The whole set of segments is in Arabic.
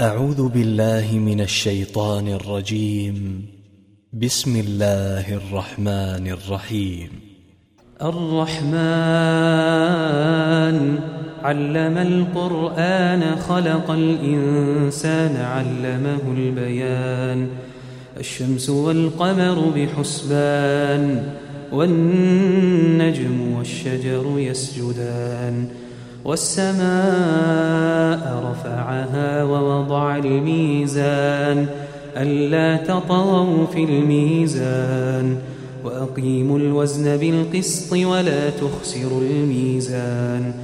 أعوذ بالله من الشيطان الرجيم. بسم الله الرحمن الرحيم. الرحمن علم القرآن خلق الإنسان علمه البيان. الشمس والقمر بحسبان والنجم والشجر يسجدان. والسماء رفعها ووضع الميزان ألا تطغوا في الميزان وأقيموا الوزن بالقسط ولا تخسروا الميزان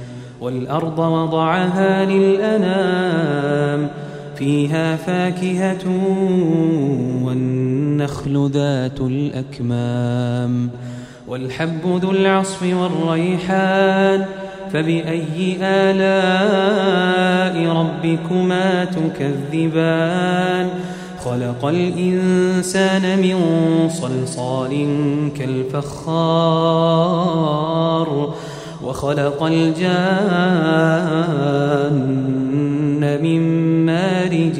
والأرض وضعها للأنام فيها فاكهة والنخل ذات الأكمام والحب ذو العصف والريحان فبأي آلاء ربكما تكذبان؟ خلق الإنسان من صلصال كالفخار وخلق الجان من مارج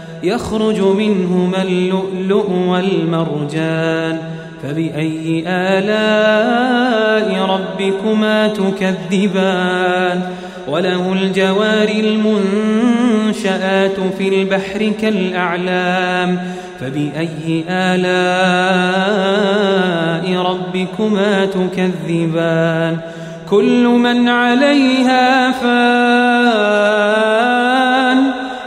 يخرج منهما اللؤلؤ والمرجان فبأي آلاء ربكما تكذبان وله الجوار المنشآت في البحر كالأعلام فبأي آلاء ربكما تكذبان كل من عليها فان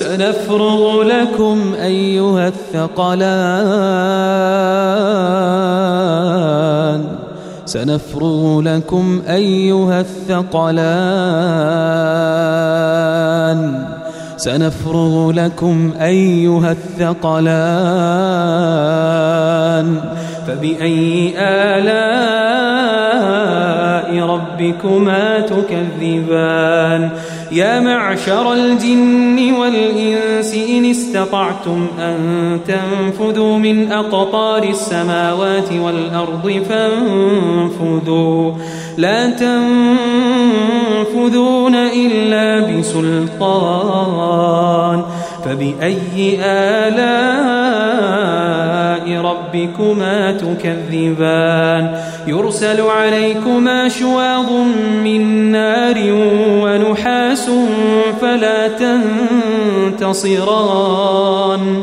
سنفرغ لكم أيها الثقلان. سنفرغ لكم أيها الثقلان. سنفرغ لكم أيها الثقلان. فبأي آلاء ربكما تكذبان؟ يا معشر الجن والإنس إن استطعتم أن تنفذوا من أقطار السماوات والأرض فانفذوا. لا تنفذون إلا بسلطان. فبأي آلاء ربكما تكذبان. يرسل عليكما شواظ من نار ونحاس فلا تنتصران.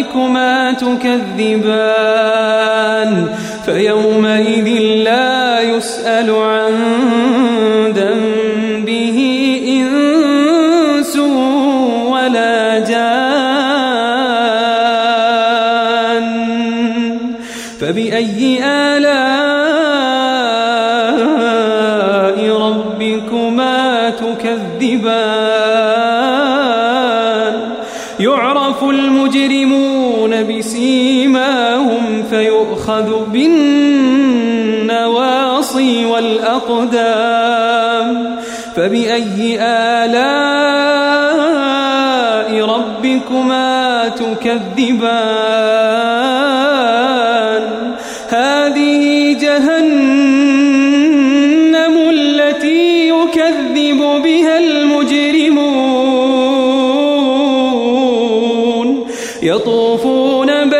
ربكما تكذبان فيومئذ لا يسأل عن يؤخذ بالنواصي والأقدام فبأي آلاء ربكما تكذبان؟ هذه جهنم التي يكذب بها المجرمون. يطوفون بين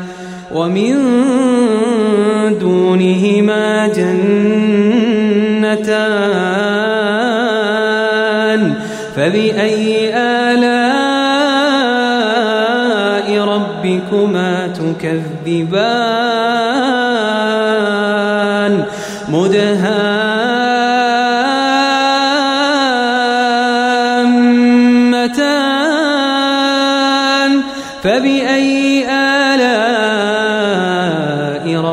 ومن دونهما جنتان فبأي آلاء ربكما تكذبان؟ مدهامتان. فبأي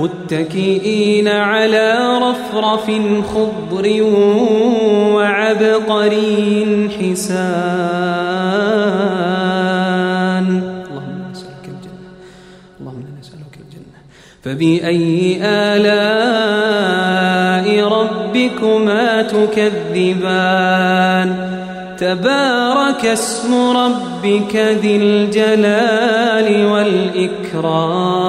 متكئين على رفرف خضر وعبقري حسان. اللهم نسألك الجنة. اللهم نسألك الجنة. فبأي آلاء ربكما تكذبان؟ تبارك اسم ربك ذي الجلال والإكرام.